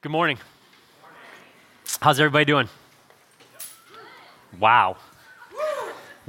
Good morning. How's everybody doing? Wow.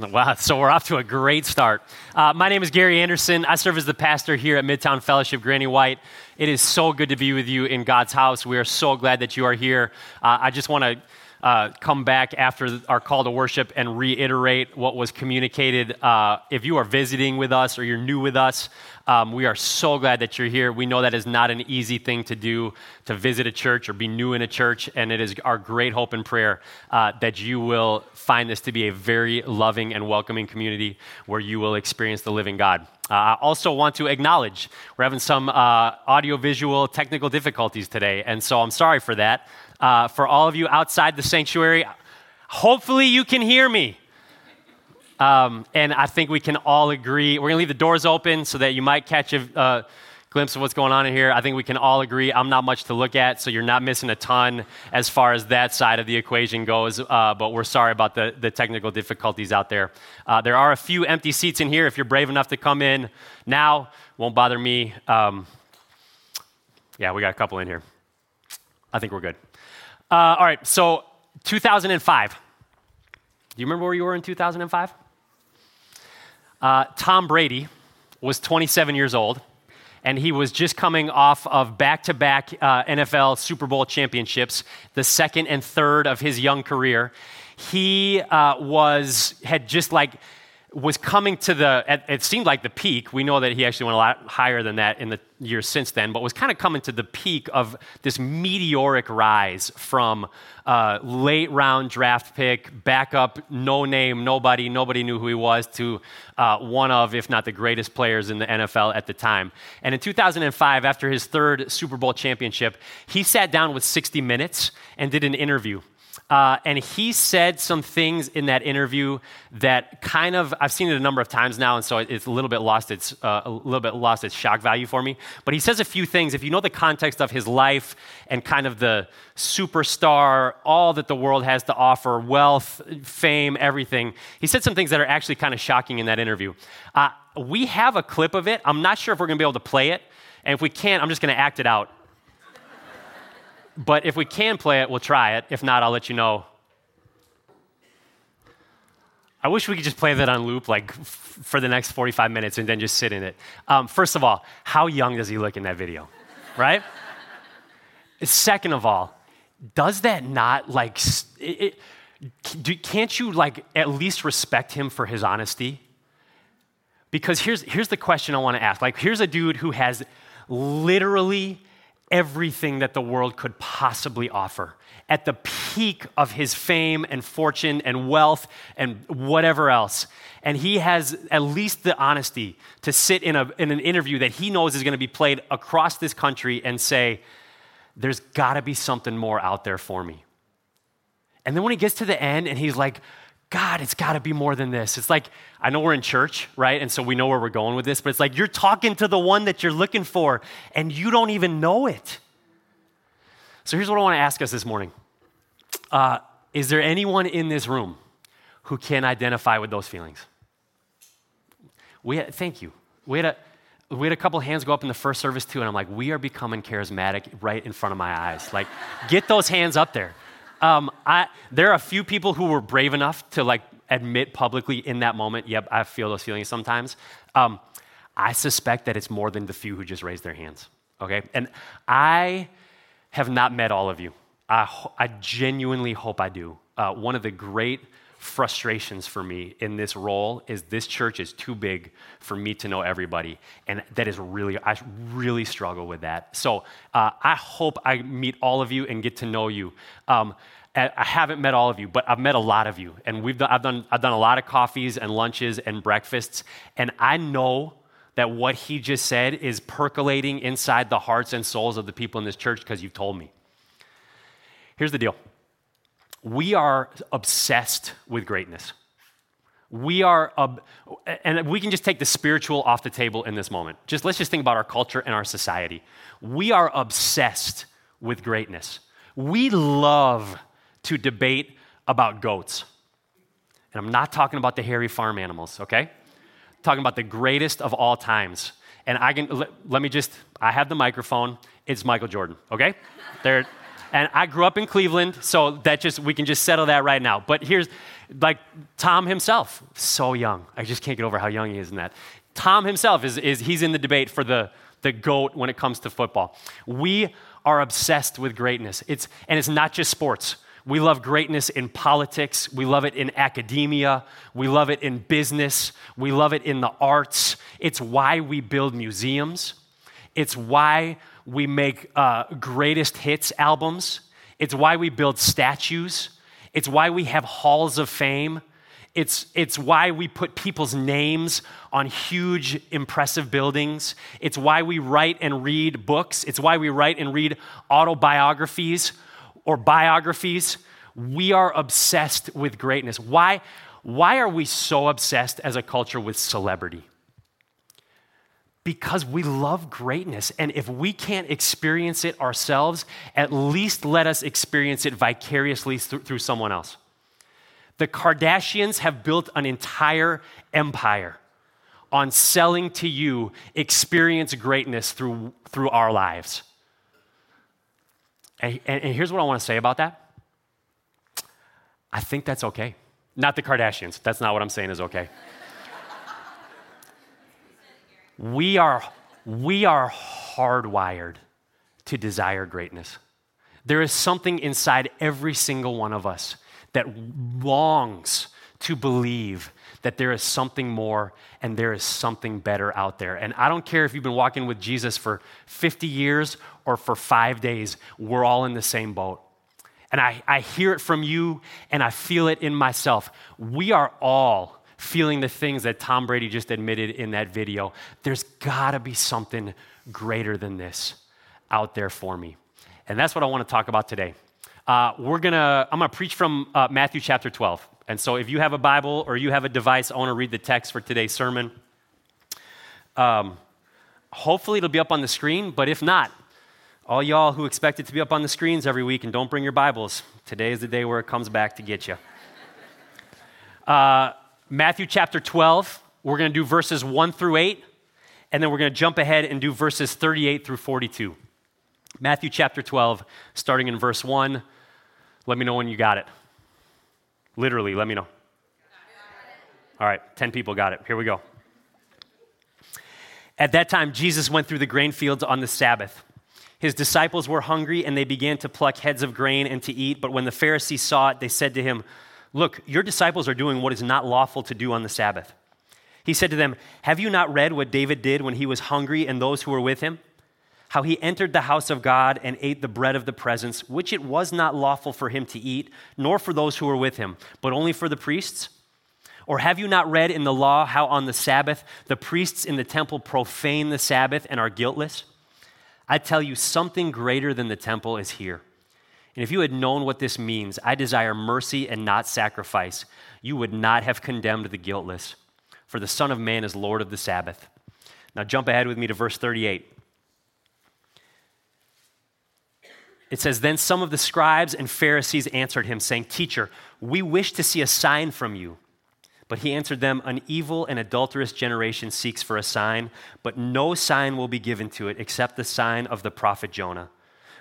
Wow, so we're off to a great start. Uh, my name is Gary Anderson. I serve as the pastor here at Midtown Fellowship Granny White. It is so good to be with you in God's house. We are so glad that you are here. Uh, I just want to uh, come back after our call to worship and reiterate what was communicated. Uh, if you are visiting with us or you're new with us, um, we are so glad that you're here. We know that is not an easy thing to do to visit a church or be new in a church, and it is our great hope and prayer uh, that you will find this to be a very loving and welcoming community where you will experience the living God. Uh, I also want to acknowledge we're having some uh, audiovisual technical difficulties today, and so I'm sorry for that. Uh, for all of you outside the sanctuary, hopefully you can hear me. Um, and I think we can all agree. We're going to leave the doors open so that you might catch a uh, glimpse of what's going on in here. I think we can all agree I'm not much to look at, so you're not missing a ton as far as that side of the equation goes. Uh, but we're sorry about the, the technical difficulties out there. Uh, there are a few empty seats in here. If you're brave enough to come in now, won't bother me. Um, yeah, we got a couple in here. I think we're good. Uh, all right, so 2005. Do you remember where you were in 2005? Uh, Tom Brady was 27 years old, and he was just coming off of back to back NFL Super Bowl championships, the second and third of his young career. He uh, was, had just like, was coming to the, it seemed like the peak. We know that he actually went a lot higher than that in the years since then, but was kind of coming to the peak of this meteoric rise from uh, late round draft pick, backup, no name, nobody, nobody knew who he was, to uh, one of, if not the greatest players in the NFL at the time. And in 2005, after his third Super Bowl championship, he sat down with 60 Minutes and did an interview. Uh, and he said some things in that interview that kind of I've seen it a number of times now, and so it's a little bit lost its uh, a little bit lost its shock value for me. But he says a few things. If you know the context of his life and kind of the superstar, all that the world has to offer, wealth, fame, everything, he said some things that are actually kind of shocking in that interview. Uh, we have a clip of it. I'm not sure if we're going to be able to play it, and if we can't, I'm just going to act it out but if we can play it, we'll try it. If not, I'll let you know. I wish we could just play that on loop like f- for the next 45 minutes and then just sit in it. Um, first of all, how young does he look in that video? Right? Second of all, does that not like, it, it, do, can't you like at least respect him for his honesty? Because here's, here's the question I want to ask. Like, here's a dude who has literally everything that the world could possibly offer at the peak of his fame and fortune and wealth and whatever else. And he has at least the honesty to sit in, a, in an interview that he knows is going to be played across this country and say, There's got to be something more out there for me. And then when he gets to the end and he's like, God, it's got to be more than this. It's like, I know we're in church, right? And so we know where we're going with this, but it's like you're talking to the one that you're looking for and you don't even know it. So here's what I want to ask us this morning uh, Is there anyone in this room who can identify with those feelings? We had, thank you. We had, a, we had a couple hands go up in the first service too, and I'm like, we are becoming charismatic right in front of my eyes. Like, get those hands up there. Um, I, there are a few people who were brave enough to like admit publicly in that moment, yep, I feel those feelings sometimes. Um, I suspect that it's more than the few who just raised their hands, okay? And I have not met all of you. I, I genuinely hope I do. Uh, one of the great frustrations for me in this role is this church is too big for me to know everybody. And that is really, I really struggle with that. So uh, I hope I meet all of you and get to know you. Um, I haven't met all of you, but I've met a lot of you. And we've done, I've, done, I've done a lot of coffees and lunches and breakfasts. And I know that what he just said is percolating inside the hearts and souls of the people in this church because you've told me. Here's the deal we are obsessed with greatness. We are, ob- and we can just take the spiritual off the table in this moment. Just let's just think about our culture and our society. We are obsessed with greatness. We love to debate about goats. And I'm not talking about the hairy farm animals, okay? I'm talking about the greatest of all times. And I can let, let me just I have the microphone it's Michael Jordan, okay? There, and I grew up in Cleveland, so that just, we can just settle that right now. But here's, like, Tom himself, so young. I just can't get over how young he is in that. Tom himself is, is he's in the debate for the, the GOAT when it comes to football. We are obsessed with greatness. It's, and it's not just sports. We love greatness in politics. We love it in academia. We love it in business. We love it in the arts. It's why we build museums. It's why we make uh, greatest hits albums. It's why we build statues. It's why we have halls of fame. It's, it's why we put people's names on huge, impressive buildings. It's why we write and read books. It's why we write and read autobiographies or biographies. We are obsessed with greatness. Why, why are we so obsessed as a culture with celebrity? Because we love greatness. And if we can't experience it ourselves, at least let us experience it vicariously through, someone else. The Kardashians have built an entire empire on selling to you experience greatness through, through our lives. And, and, and here's what I want to say about that I think that's okay. Not the Kardashians. That's not what I'm saying is okay. We are, we are hardwired to desire greatness. There is something inside every single one of us that longs to believe that there is something more and there is something better out there. And I don't care if you've been walking with Jesus for 50 years or for five days, we're all in the same boat. And I, I hear it from you and I feel it in myself. We are all feeling the things that Tom Brady just admitted in that video. There's gotta be something greater than this out there for me. And that's what I wanna talk about today. Uh, we're gonna, I'm gonna preach from uh, Matthew chapter 12. And so if you have a Bible or you have a device, I wanna read the text for today's sermon. Um, hopefully it'll be up on the screen, but if not, all y'all who expect it to be up on the screens every week and don't bring your Bibles, today is the day where it comes back to get you. Uh, Matthew chapter 12, we're going to do verses 1 through 8, and then we're going to jump ahead and do verses 38 through 42. Matthew chapter 12, starting in verse 1 let me know when you got it. Literally, let me know. All right, 10 people got it. Here we go. At that time, Jesus went through the grain fields on the Sabbath. His disciples were hungry and they began to pluck heads of grain and to eat. But when the Pharisees saw it, they said to him, Look, your disciples are doing what is not lawful to do on the Sabbath. He said to them, Have you not read what David did when he was hungry and those who were with him? how he entered the house of God and ate the bread of the presence, which it was not lawful for him to eat, nor for those who were with him, but only for the priests? Or have you not read in the law how on the Sabbath the priests in the temple profane the Sabbath and are guiltless? I tell you, something greater than the temple is here. And if you had known what this means, I desire mercy and not sacrifice, you would not have condemned the guiltless. For the Son of Man is Lord of the Sabbath. Now jump ahead with me to verse 38. It says, Then some of the scribes and Pharisees answered him, saying, Teacher, we wish to see a sign from you. But he answered them, An evil and adulterous generation seeks for a sign, but no sign will be given to it except the sign of the prophet Jonah.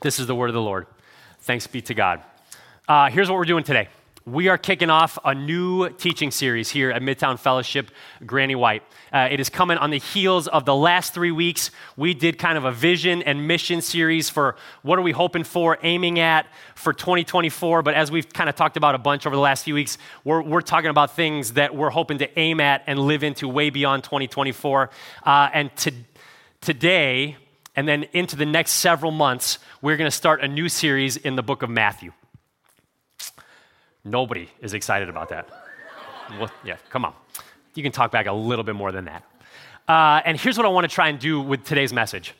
This is the word of the Lord. Thanks be to God. Uh, here's what we're doing today we are kicking off a new teaching series here at Midtown Fellowship Granny White. Uh, it is coming on the heels of the last three weeks. We did kind of a vision and mission series for what are we hoping for, aiming at for 2024. But as we've kind of talked about a bunch over the last few weeks, we're, we're talking about things that we're hoping to aim at and live into way beyond 2024. Uh, and to, today, and then into the next several months, we're going to start a new series in the book of Matthew. Nobody is excited about that. well, yeah, come on. You can talk back a little bit more than that. Uh, and here's what I want to try and do with today's message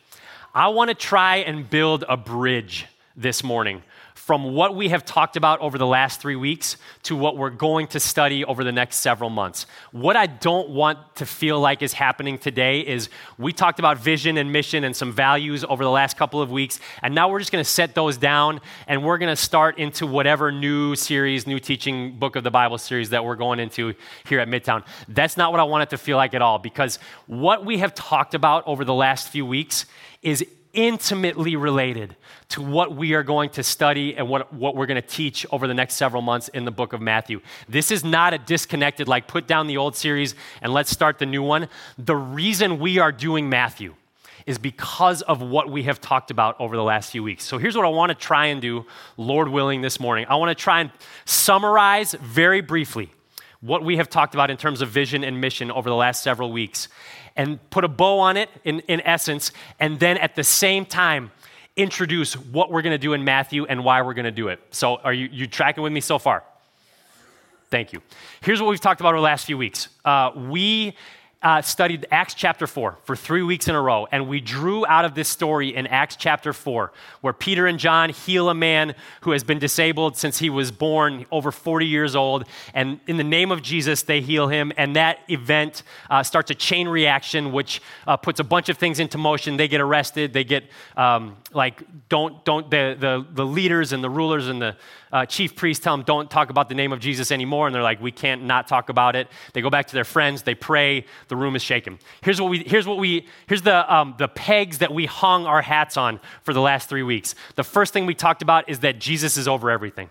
I want to try and build a bridge this morning from what we have talked about over the last three weeks to what we're going to study over the next several months. What I don't want to feel like is happening today is we talked about vision and mission and some values over the last couple of weeks, and now we're just going to set those down and we're going to start into whatever new series, new teaching book of the Bible series that we're going into here at Midtown. That's not what I want it to feel like at all because what we have talked about over the last few weeks is intimately related to what we are going to study and what, what we're going to teach over the next several months in the book of Matthew. This is not a disconnected, like, put down the old series and let's start the new one. The reason we are doing Matthew is because of what we have talked about over the last few weeks. So here's what I want to try and do, Lord willing, this morning. I want to try and summarize very briefly what we have talked about in terms of vision and mission over the last several weeks and put a bow on it in, in essence, and then at the same time, introduce what we're going to do in Matthew and why we're going to do it. So, are you, you tracking with me so far? Thank you. Here's what we've talked about over the last few weeks. Uh, we uh, studied Acts chapter 4 for three weeks in a row, and we drew out of this story in Acts chapter 4, where Peter and John heal a man who has been disabled since he was born, over 40 years old. And in the name of Jesus, they heal him, and that event uh, starts a chain reaction, which uh, puts a bunch of things into motion. They get arrested, they get, um, like, don't, don't, the, the, the leaders and the rulers and the uh, chief priests tell them, don't talk about the name of Jesus anymore. And they're like, we can't not talk about it. They go back to their friends, they pray, the room is shaken. Here's what we, here's what we, here's the, um, the pegs that we hung our hats on for the last three weeks. The first thing we talked about is that Jesus is over everything.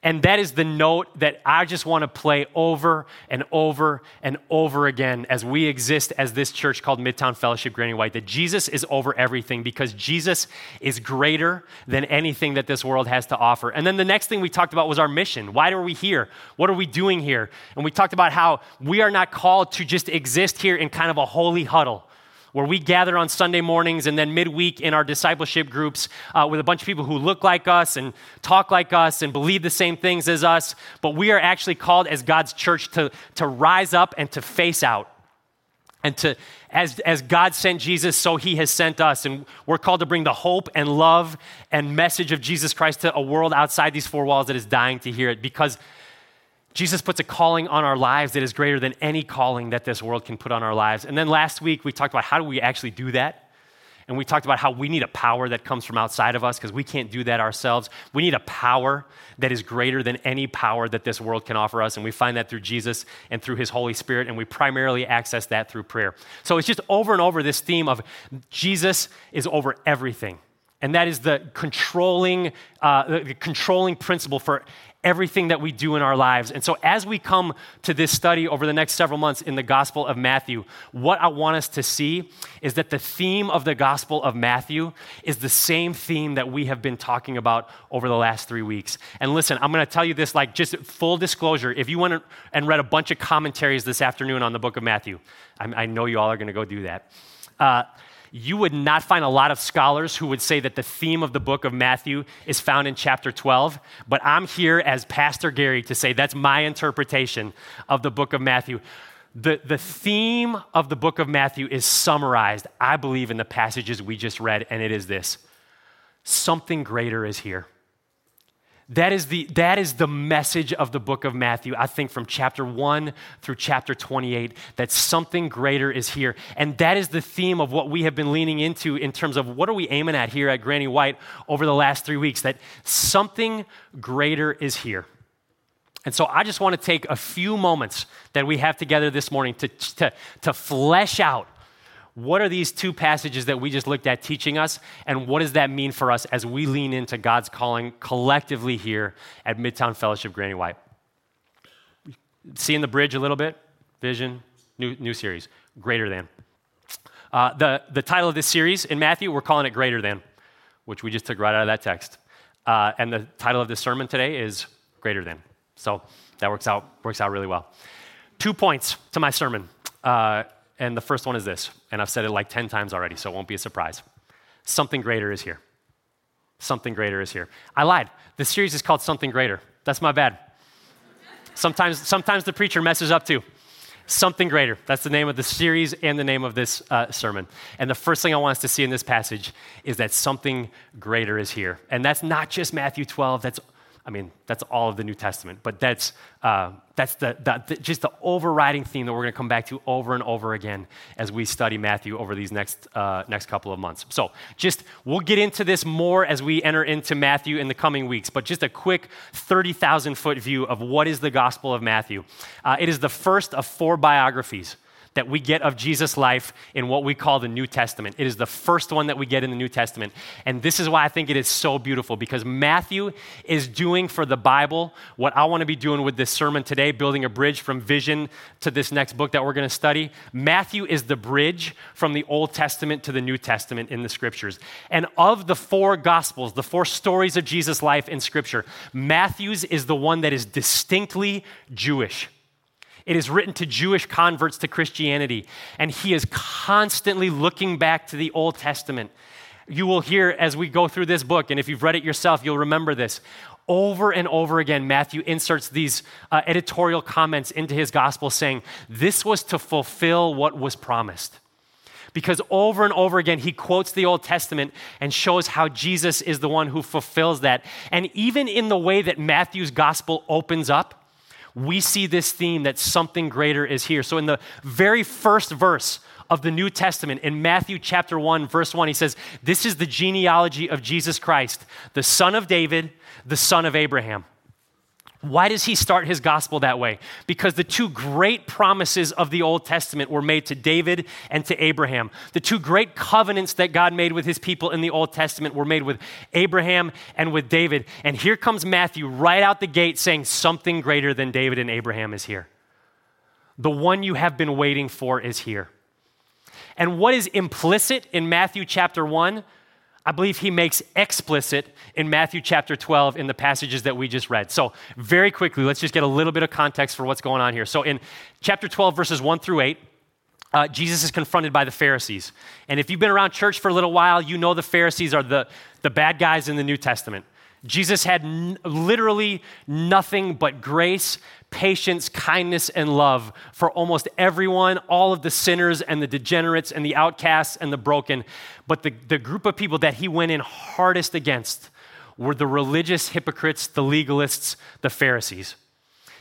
And that is the note that I just want to play over and over and over again as we exist as this church called Midtown Fellowship Granny White that Jesus is over everything because Jesus is greater than anything that this world has to offer. And then the next thing we talked about was our mission. Why are we here? What are we doing here? And we talked about how we are not called to just exist here in kind of a holy huddle where we gather on Sunday mornings and then midweek in our discipleship groups uh, with a bunch of people who look like us and talk like us and believe the same things as us. But we are actually called as God's church to, to rise up and to face out. And to, as, as God sent Jesus, so he has sent us. And we're called to bring the hope and love and message of Jesus Christ to a world outside these four walls that is dying to hear it because Jesus puts a calling on our lives that is greater than any calling that this world can put on our lives. And then last week, we talked about how do we actually do that? And we talked about how we need a power that comes from outside of us because we can't do that ourselves. We need a power that is greater than any power that this world can offer us. And we find that through Jesus and through his Holy Spirit. And we primarily access that through prayer. So it's just over and over this theme of Jesus is over everything. And that is the controlling, uh, the controlling principle for everything that we do in our lives. And so, as we come to this study over the next several months in the Gospel of Matthew, what I want us to see is that the theme of the Gospel of Matthew is the same theme that we have been talking about over the last three weeks. And listen, I'm going to tell you this like just full disclosure. If you went and read a bunch of commentaries this afternoon on the book of Matthew, I, know you all are going to go do that. Uh, you would not find a lot of scholars who would say that the theme of the book of Matthew is found in chapter 12, but I'm here as Pastor Gary to say that's my interpretation of the book of Matthew. The, the theme of the book of Matthew is summarized, I believe, in the passages we just read, and it is this something greater is here. That is, the, that is the message of the book of Matthew, I think, from chapter 1 through chapter 28, that something greater is here. And that is the theme of what we have been leaning into in terms of what are we aiming at here at Granny White over the last three weeks, that something greater is here. And so I just want to take a few moments that we have together this morning to, to, to flesh out what are these two passages that we just looked at teaching us, and what does that mean for us as we lean into God's calling collectively here at Midtown Fellowship Granny White? Seeing the bridge a little bit? Vision, new, new series, Greater Than. Uh, the, the title of this series in Matthew, we're calling it Greater Than, which we just took right out of that text. Uh, and the title of this sermon today is Greater Than. So that works out, works out really well. Two points to my sermon. Uh, and the first one is this, and I've said it like 10 times already, so it won't be a surprise. Something greater is here. Something greater is here. I lied. This series is called Something Greater. That's my bad. Sometimes, sometimes the preacher messes up too. Something Greater. That's the name of the series and the name of this uh, sermon. And the first thing I want us to see in this passage is that something greater is here. And that's not just Matthew 12, that's I mean, that's all of the New Testament, but that's, uh, that's the, the, the, just the overriding theme that we're going to come back to over and over again as we study Matthew over these next, uh, next couple of months. So, just we'll get into this more as we enter into Matthew in the coming weeks, but just a quick 30,000 foot view of what is the Gospel of Matthew. Uh, it is the first of four biographies that we get of Jesus' life in what we call the New Testament. It is the first one that we get in the New Testament. And this is why I think it is so beautiful because Matthew is doing for the Bible what I want to be doing with this sermon today, building a bridge from vision to this next book that we're going to study. Matthew is the bridge from the Old Testament to the New Testament in the scriptures. And of the four gospels, the four stories of Jesus' life in scripture, Matthew's is the one that is distinctly Jewish. It is written to Jewish converts to Christianity, and he is constantly looking back to the Old Testament. You will hear as we go through this book, and if you've read it yourself, you'll remember this. Over and over again, Matthew inserts these uh, editorial comments into his gospel saying, This was to fulfill what was promised because over and over again he quotes the Old Testament and shows how Jesus is the one who fulfills that. And even in the way that Matthew's gospel opens up, we see this theme that something greater is here. So, in the very first verse of the New Testament, in Matthew chapter 1, verse 1, he says, This is the genealogy of Jesus Christ, the son of David, the son of Abraham. Why does he start his gospel that way? Because the two great promises of the Old Testament were made to David and to Abraham. The two great covenants that God made with his people in the Old Testament were made with Abraham and with David. And here comes Matthew right out the gate saying something greater than David and Abraham is here. The one you have been waiting for is here. And what is implicit in Matthew chapter 1? I believe he makes explicit in Matthew chapter 12 in the passages that we just read. So, very quickly, let's just get a little bit of context for what's going on here. So, in chapter 12, verses 1 through 8, uh, Jesus is confronted by the Pharisees. And if you've been around church for a little while, you know the Pharisees are the, the bad guys in the New Testament. Jesus had n- literally nothing but grace, patience, kindness, and love for almost everyone, all of the sinners and the degenerates and the outcasts and the broken. But the, the group of people that he went in hardest against were the religious hypocrites, the legalists, the Pharisees.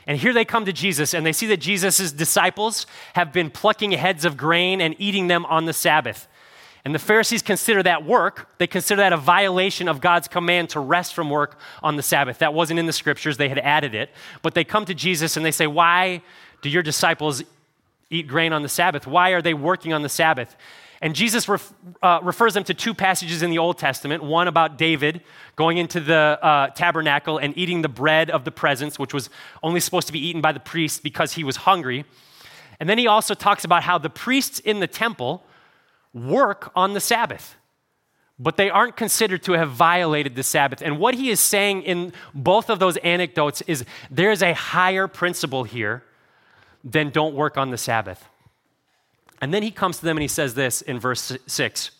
And here they come to Jesus and they see that Jesus' disciples have been plucking heads of grain and eating them on the Sabbath. And the Pharisees consider that work. They consider that a violation of God's command to rest from work on the Sabbath. That wasn't in the scriptures, they had added it. But they come to Jesus and they say, Why do your disciples eat grain on the Sabbath? Why are they working on the Sabbath? And Jesus ref, uh, refers them to two passages in the Old Testament one about David going into the uh, tabernacle and eating the bread of the presence, which was only supposed to be eaten by the priest because he was hungry. And then he also talks about how the priests in the temple work on the Sabbath, but they aren't considered to have violated the Sabbath. And what he is saying in both of those anecdotes is there's a higher principle here than don't work on the Sabbath. And then he comes to them and he says this in verse 6.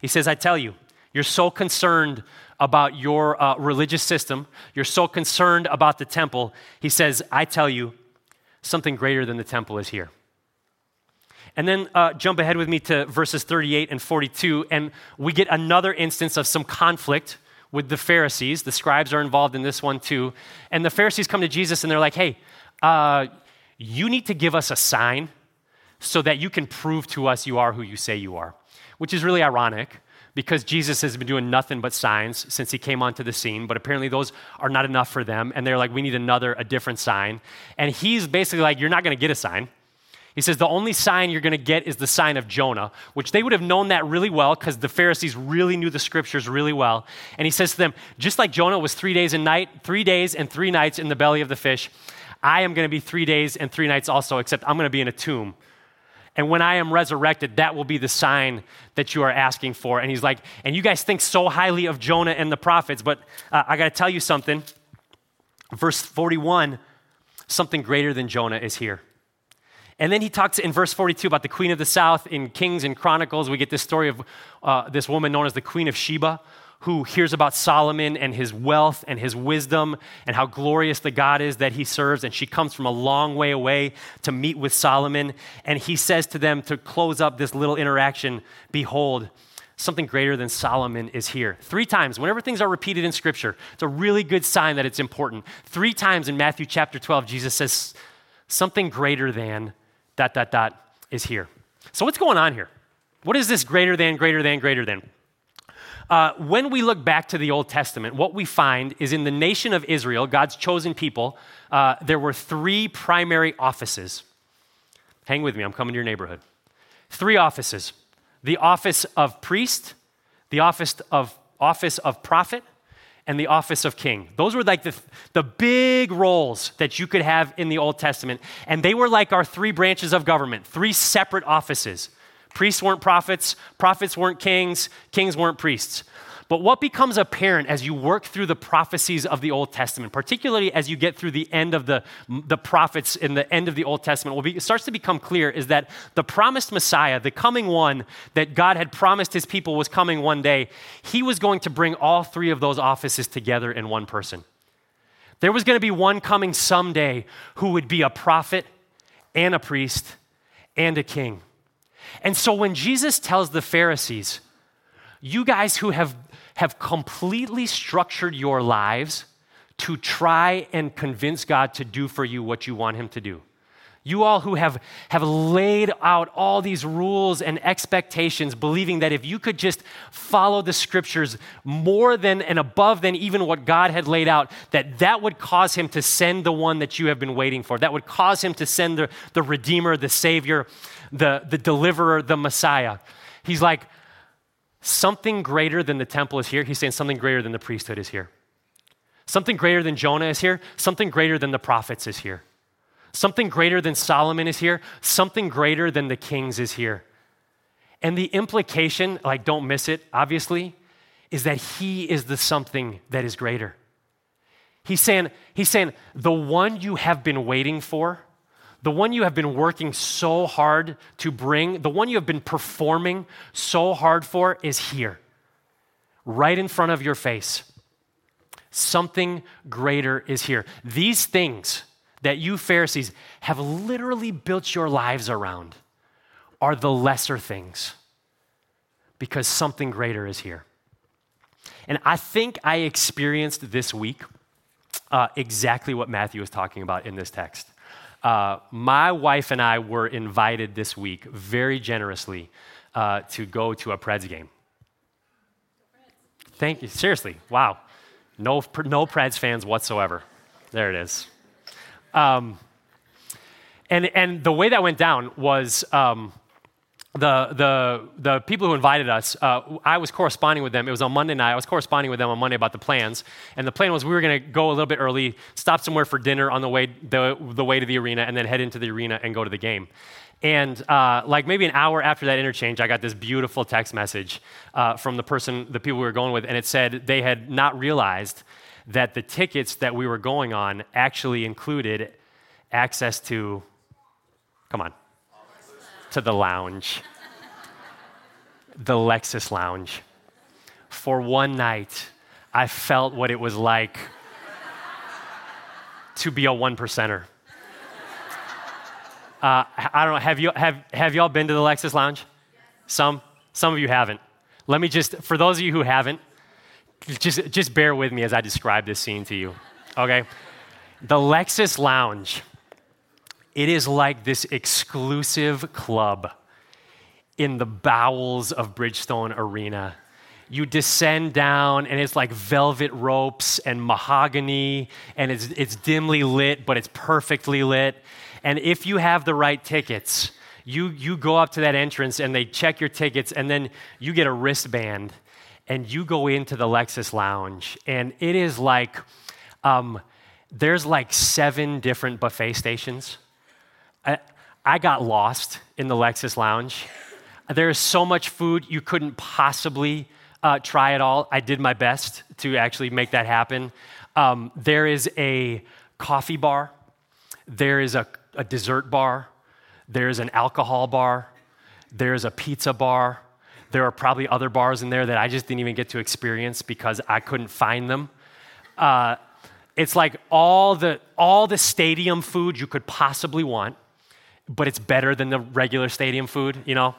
He says, I tell you, you're so concerned about your uh, religious system, you're so concerned about the temple. He says, I tell you, something greater than the temple is here. And then uh, jump ahead with me to verses 38 and 42, and we get another instance of some conflict with the Pharisees. The scribes are involved in this one too. And the Pharisees come to Jesus and they're like, hey, uh, you need to give us a sign so that you can prove to us you are who you say you are, which is really ironic because Jesus has been doing nothing but signs since he came onto the scene, but apparently those are not enough for them. And they're like, we need another, a different sign. And he's basically like, you're not going to get a sign he says, The only sign you're going to get is the sign of Jonah, which they would have known that really well because the Pharisees really knew the scriptures really well. And he says to them, Just like Jonah was three days and night, three days and three nights in the belly of the fish, I am going to be three days and three nights also, except I'm going to be in a tomb. And when I am resurrected, that will be the sign that you are asking for. And he's like, And you guys think so highly of Jonah and the prophets, but uh, I got to tell you something. Verse 41 something greater than Jonah is here. And then he talks in verse 42 about the Queen of the South. In Kings and Chronicles, we get this story of uh, this woman known as the Queen of Sheba, who hears about Solomon and his wealth and his wisdom and how glorious the God is that he serves. And she comes from a long way away to meet with Solomon. And he says to them to close up this little interaction Behold, something greater than Solomon is here. Three times, whenever things are repeated in Scripture, it's a really good sign that it's important. Three times in Matthew chapter 12, Jesus says, Something greater than dot, dot, dot is here. So, what's going on here? What is this greater than, greater than, greater than? Uh, when we look back to the Old Testament, what we find is in the nation of Israel, God's chosen people, uh, there were three primary offices. Hang with me, I'm coming to your neighborhood. Three offices the office of priest, the office of, office of prophet, and the office of king. Those were like the, the big roles that you could have in the Old Testament. And they were like our three branches of government, three separate offices. Priests weren't prophets, prophets weren't kings, kings weren't priests. But what becomes apparent as you work through the prophecies of the Old Testament, particularly as you get through the end of the, the prophets in the end of the Old Testament, what starts to become clear is that the promised Messiah, the coming one that God had promised his people was coming one day, he was going to bring all three of those offices together in one person. There was going to be one coming someday who would be a prophet and a priest and a king. And so when Jesus tells the Pharisees, you guys who have, have completely structured your lives to try and convince God to do for you what you want Him to do. You all who have, have laid out all these rules and expectations, believing that if you could just follow the scriptures more than and above than even what God had laid out, that that would cause him to send the one that you have been waiting for. That would cause him to send the, the Redeemer, the Savior, the, the Deliverer, the Messiah. He's like, something greater than the temple is here. He's saying something greater than the priesthood is here. Something greater than Jonah is here. Something greater than the prophets is here. Something greater than Solomon is here. Something greater than the kings is here. And the implication, like, don't miss it, obviously, is that he is the something that is greater. He's saying, he's saying, the one you have been waiting for, the one you have been working so hard to bring, the one you have been performing so hard for is here, right in front of your face. Something greater is here. These things that you Pharisees have literally built your lives around are the lesser things because something greater is here. And I think I experienced this week uh, exactly what Matthew was talking about in this text. Uh, my wife and I were invited this week very generously uh, to go to a Preds game. Thank you. Seriously, wow. No, no Preds fans whatsoever. There it is. Um, and, and the way that went down was um, the, the, the people who invited us, uh, I was corresponding with them. It was on Monday night. I was corresponding with them on Monday about the plans. And the plan was we were going to go a little bit early, stop somewhere for dinner on the way, the, the way to the arena, and then head into the arena and go to the game. And uh, like maybe an hour after that interchange, I got this beautiful text message uh, from the person, the people we were going with, and it said they had not realized that the tickets that we were going on actually included access to, come on, to the lounge, the Lexus Lounge. For one night, I felt what it was like to be a one percenter. Uh, I don't know. Have you have have y'all been to the Lexus Lounge? Some some of you haven't. Let me just for those of you who haven't, just just bear with me as I describe this scene to you. Okay, the Lexus Lounge it is like this exclusive club in the bowels of Bridgestone Arena. You descend down, and it's like velvet ropes and mahogany, and it's, it's dimly lit, but it's perfectly lit. And if you have the right tickets, you, you go up to that entrance and they check your tickets, and then you get a wristband, and you go into the Lexus Lounge. And it is like, um, there's like seven different buffet stations I, I got lost in the Lexus Lounge. There is so much food, you couldn't possibly uh, try it all. I did my best to actually make that happen. Um, there is a coffee bar, there is a, a dessert bar, there is an alcohol bar, there is a pizza bar, There are probably other bars in there that I just didn't even get to experience because I couldn't find them. Uh, it's like all the, all the stadium food you could possibly want, but it's better than the regular stadium food, you know?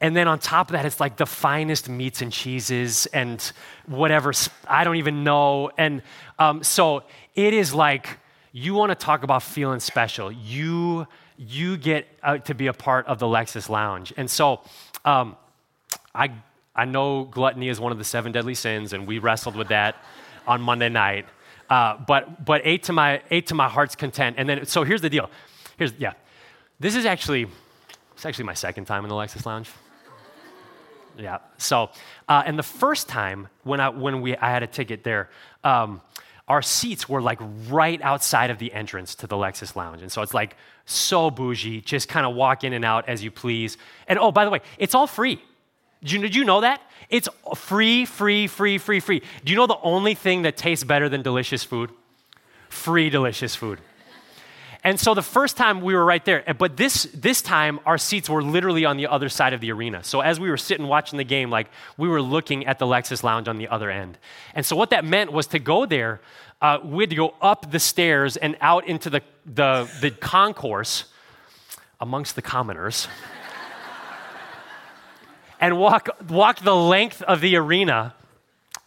And then on top of that, it's like the finest meats and cheeses and whatever, I don't even know. And um, so it is like, you want to talk about feeling special. You, you get uh, to be a part of the Lexus Lounge. And so um, I, I know gluttony is one of the seven deadly sins, and we wrestled with that on Monday night. Uh, but but ate to my ate to my heart's content. And then so here's the deal. Here's yeah, this is actually it's actually my second time in the Lexus Lounge. Yeah. So uh, and the first time when I when we I had a ticket there. Um, our seats were like right outside of the entrance to the Lexus Lounge. And so it's like so bougie, just kind of walk in and out as you please. And oh, by the way, it's all free. Did you, did you know that? It's free, free, free, free, free. Do you know the only thing that tastes better than delicious food? Free, delicious food. And so the first time we were right there, but this, this time our seats were literally on the other side of the arena. So as we were sitting watching the game, like we were looking at the Lexus Lounge on the other end. And so what that meant was to go there, uh, we had to go up the stairs and out into the, the, the concourse amongst the commoners and walk, walk the length of the arena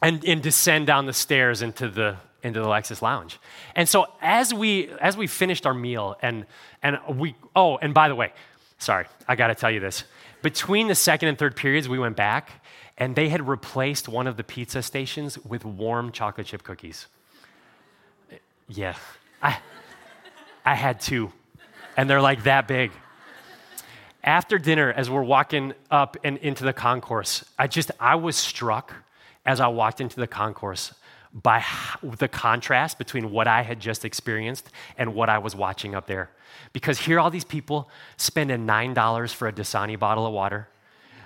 and, and descend down the stairs into the, into the Lexus Lounge. And so as we as we finished our meal and and we oh and by the way, sorry, I got to tell you this. Between the second and third periods, we went back and they had replaced one of the pizza stations with warm chocolate chip cookies. Yeah, I I had two, and they're like that big after dinner, as we're walking up and into the concourse, I just, I was struck as I walked into the concourse by the contrast between what I had just experienced and what I was watching up there. Because here, all these people spending $9 for a Dasani bottle of water,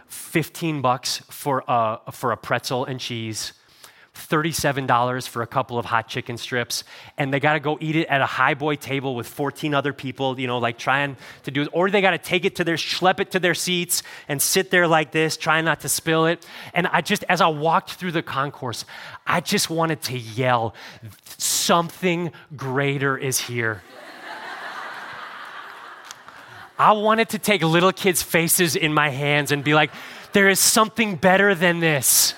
15 bucks for a, for a pretzel and cheese, $37 for a couple of hot chicken strips, and they got to go eat it at a high boy table with 14 other people, you know, like trying to do it. Or they got to take it to their, schlep it to their seats and sit there like this, trying not to spill it. And I just, as I walked through the concourse, I just wanted to yell, something greater is here. I wanted to take little kids' faces in my hands and be like, there is something better than this.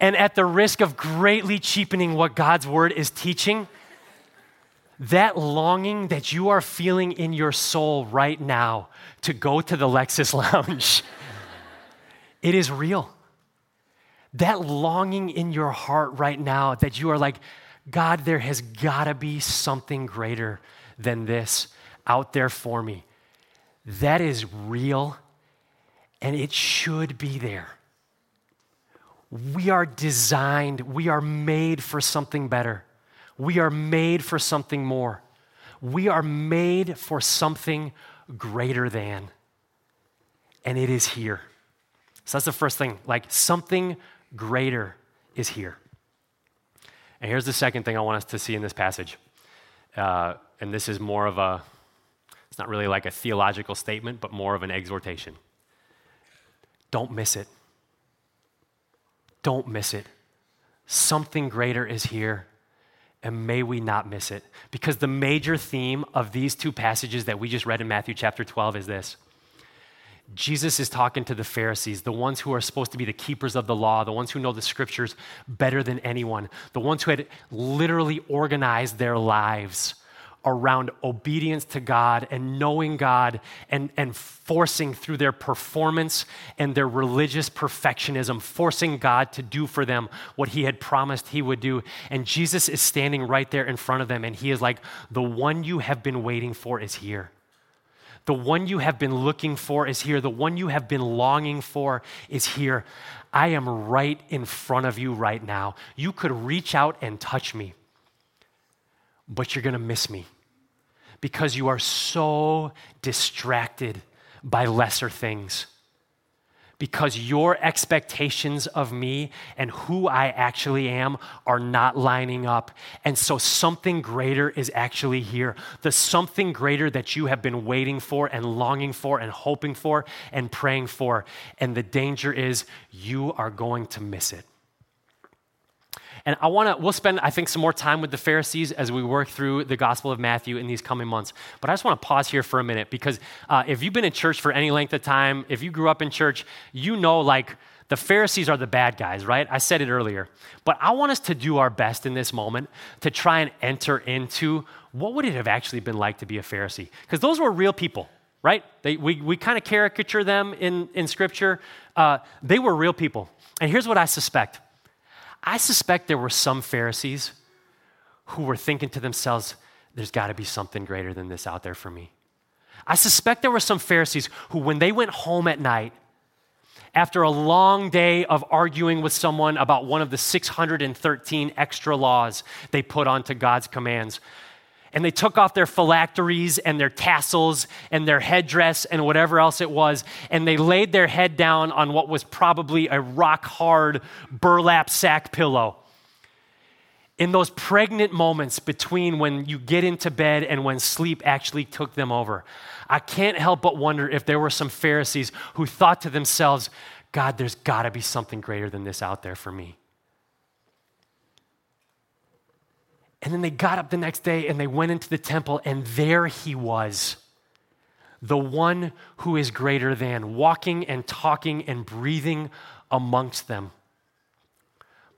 And at the risk of greatly cheapening what God's word is teaching, that longing that you are feeling in your soul right now to go to the Lexus Lounge, it is real. That longing in your heart right now that you are like, God, there has got to be something greater than this out there for me. That is real and it should be there. We are designed, we are made for something better. We are made for something more. We are made for something greater than. And it is here. So that's the first thing. Like something greater is here. And here's the second thing I want us to see in this passage. Uh, and this is more of a, it's not really like a theological statement, but more of an exhortation. Don't miss it. Don't miss it. Something greater is here, and may we not miss it. Because the major theme of these two passages that we just read in Matthew chapter 12 is this Jesus is talking to the Pharisees, the ones who are supposed to be the keepers of the law, the ones who know the scriptures better than anyone, the ones who had literally organized their lives around obedience to God and knowing God and, and forcing through their performance and their religious perfectionism, forcing God to do for them what He had promised He would do. And Jesus is standing right there in front of them, and He is like, The one you have been waiting for is here. The one you have been looking for is here. The one you have been longing for is here. I am right in front of you right now. You could reach out and touch me, but you're going to miss me because you are so distracted by lesser things. because your expectations of me and who I actually am are not lining up. And so something greater is actually here. The something greater that you have been waiting for and longing for and hoping for and praying for. And the danger is you are going to miss it. And I want to, we'll spend, I think, some more time with the Pharisees as we work through the Gospel of Matthew in these coming months. But I just want to pause here for a minute because uh, if you've been in church for any length of time, if you grew up in church, you know, like, the Pharisees are the bad guys, right? I said it earlier. But I want us to do our best in this moment to try and enter into what would it have actually been like to be a Pharisee? Because those were real people, right? They, we we kind of caricature them in, in Scripture. Uh, they were real people. And here's what I suspect I suspect there were some Pharisees who were thinking to themselves, there's got to be something greater than this out there for me. I suspect there were some Pharisees who, when they went home at night, after a long day of arguing with someone about one of the 613 extra laws they put onto God's commands, and they took off their phylacteries and their tassels and their headdress and whatever else it was, and they laid their head down on what was probably a rock hard burlap sack pillow. In those pregnant moments between when you get into bed and when sleep actually took them over, I can't help but wonder if there were some Pharisees who thought to themselves, God, there's got to be something greater than this out there for me. And then they got up the next day and they went into the temple, and there he was, the one who is greater than, walking and talking and breathing amongst them.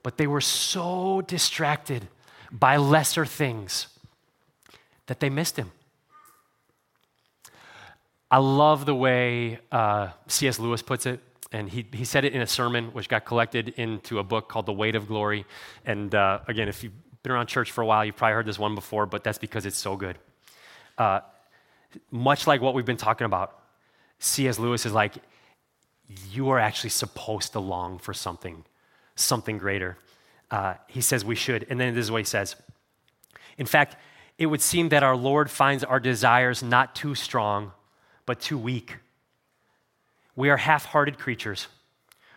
But they were so distracted by lesser things that they missed him. I love the way uh, C.S. Lewis puts it. And he, he said it in a sermon, which got collected into a book called The Weight of Glory. And uh, again, if you been around church for a while, you've probably heard this one before, but that's because it's so good. Uh, much like what we've been talking about, C.S. Lewis is like, you are actually supposed to long for something, something greater. Uh, he says we should. And then this is what he says. In fact, it would seem that our Lord finds our desires not too strong, but too weak. We are half hearted creatures,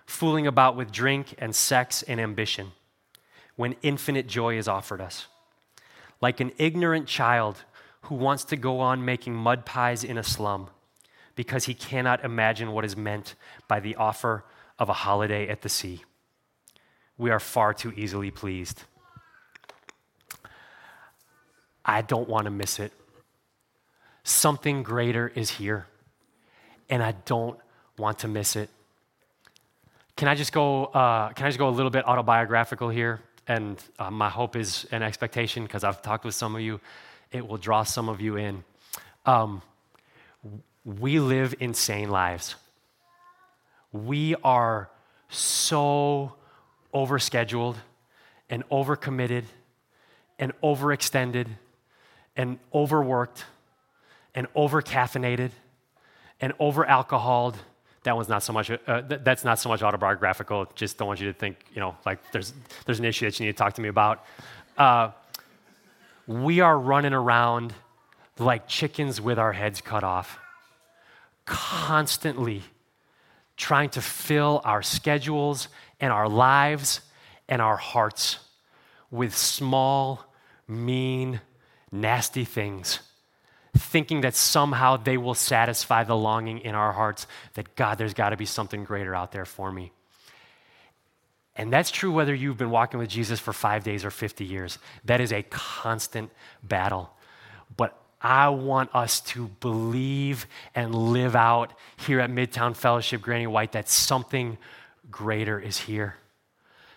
fooling about with drink and sex and ambition when infinite joy is offered us. Like an ignorant child who wants to go on making mud pies in a slum because he cannot imagine what is meant by the offer of a holiday at the sea. We are far too easily pleased. I don't want to miss it. Something greater is here, and I don't want to miss it. Can I just go? Uh, can I just go a little bit autobiographical here? And uh, my hope is an expectation, because I've talked with some of you, it will draw some of you in. Um, we live insane lives. We are so overscheduled and overcommitted and overextended and overworked and overcaffeinated and over alcoholed that one's not so much, uh, th- that's not so much autobiographical. Just don't want you to think, you know, like there's, there's an issue that you need to talk to me about. Uh, we are running around like chickens with our heads cut off, constantly trying to fill our schedules and our lives and our hearts with small, mean, nasty things thinking that somehow they will satisfy the longing in our hearts that God, there's got to be something greater out there for me. And that's true whether you've been walking with Jesus for five days or 50 years. That is a constant battle. But I want us to believe and live out here at Midtown Fellowship Granny White that something greater is here.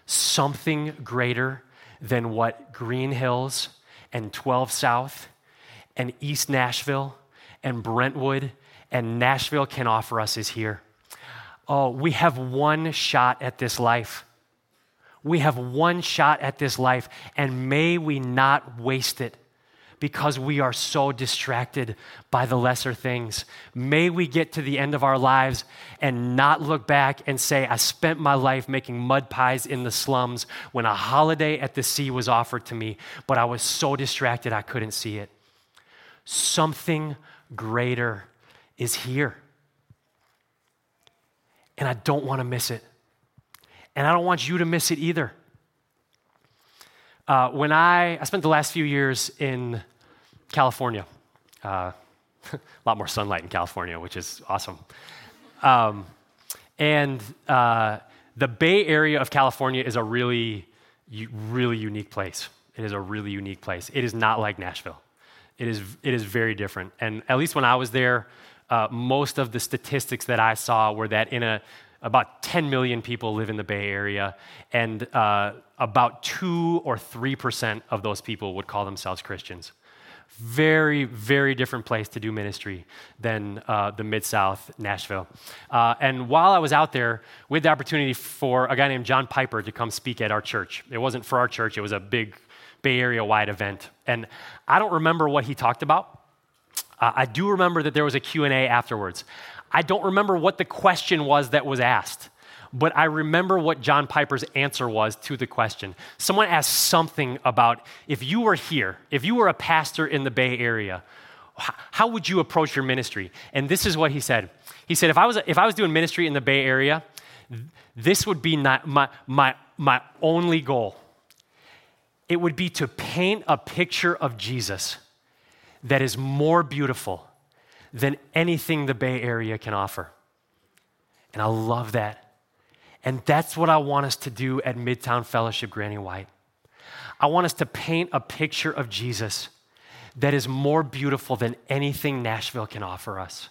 Something greater than what Green Hills and 12 South and East Nashville and Brentwood and Nashville can offer us is here. Oh, we have one shot at this life. We have one shot at this life, and may we not waste it because we are so distracted by the lesser things. May we get to the end of our lives and not look back and say, I spent my life making mud pies in the slums when a holiday at the sea was offered to me, but I was so distracted I couldn't see it. Something greater is here. And I don't want to miss it. And I don't want you to miss it either. Uh, when I, I spent the last few years in California, uh, a lot more sunlight in California, which is awesome. Um, and uh, the Bay Area of California is a really, really unique place. It is a really unique place. It is not like Nashville. It is, it is very different. And at least when I was there, uh, most of the statistics that I saw were that in a, about 10 million people live in the Bay Area, and uh, about 2 or 3% of those people would call themselves Christians. Very, very different place to do ministry than uh, the Mid South, Nashville. Uh, and while I was out there, we had the opportunity for a guy named John Piper to come speak at our church. It wasn't for our church, it was a big Bay Area wide event. And I don't remember what he talked about. Uh, I do remember that there was a Q&A afterwards. I don't remember what the question was that was asked, but I remember what John Piper's answer was to the question. Someone asked something about if you were here, if you were a pastor in the Bay Area, how would you approach your ministry? And this is what he said. He said, if I was, if I was doing ministry in the Bay Area, this would be not my, my, my only goal. It would be to paint a picture of Jesus that is more beautiful than anything the Bay Area can offer. And I love that. And that's what I want us to do at Midtown Fellowship Granny White. I want us to paint a picture of Jesus that is more beautiful than anything Nashville can offer us.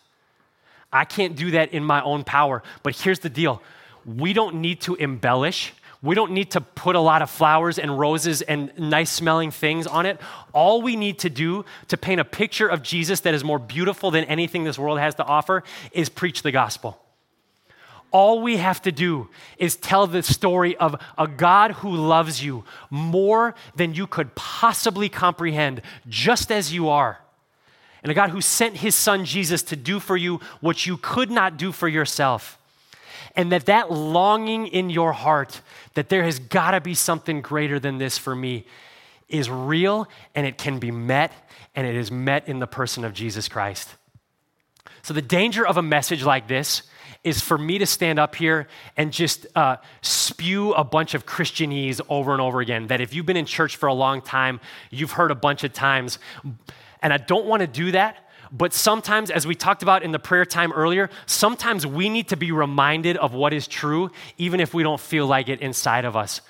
I can't do that in my own power, but here's the deal we don't need to embellish. We don't need to put a lot of flowers and roses and nice smelling things on it. All we need to do to paint a picture of Jesus that is more beautiful than anything this world has to offer is preach the gospel. All we have to do is tell the story of a God who loves you more than you could possibly comprehend, just as you are. And a God who sent his son Jesus to do for you what you could not do for yourself and that that longing in your heart that there has got to be something greater than this for me is real and it can be met and it is met in the person of Jesus Christ. So the danger of a message like this is for me to stand up here and just uh, spew a bunch of Christianese over and over again. That if you've been in church for a long time, you've heard a bunch of times. And I don't want to do that but sometimes, as we talked about in the prayer time earlier, sometimes we need to be reminded of what is true, even if we don't feel like it inside of us.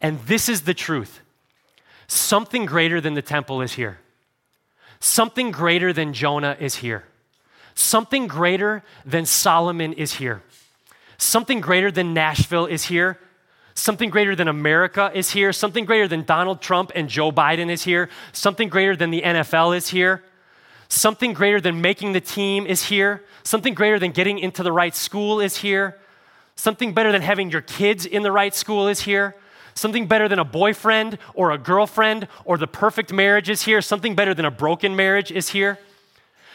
And this is the truth something greater than the temple is here, something greater than Jonah is here, something greater than Solomon is here, something greater than Nashville is here. Something greater than America is here. Something greater than Donald Trump and Joe Biden is here. Something greater than the NFL is here. Something greater than making the team is here. Something greater than getting into the right school is here. Something better than having your kids in the right school is here. Something better than a boyfriend or a girlfriend or the perfect marriage is here. Something better than a broken marriage is here.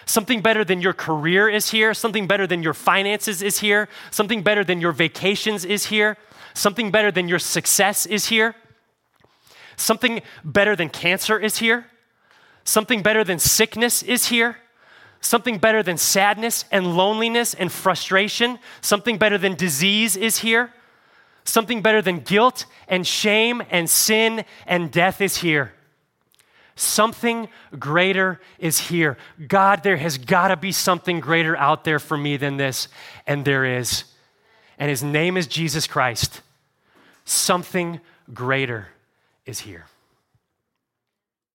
Something better than your career is here. Something better than your finances is here. Something better than your vacations is here. Something better than your success is here. Something better than cancer is here. Something better than sickness is here. Something better than sadness and loneliness and frustration. Something better than disease is here. Something better than guilt and shame and sin and death is here. Something greater is here. God, there has got to be something greater out there for me than this. And there is. And his name is Jesus Christ. Something greater is here.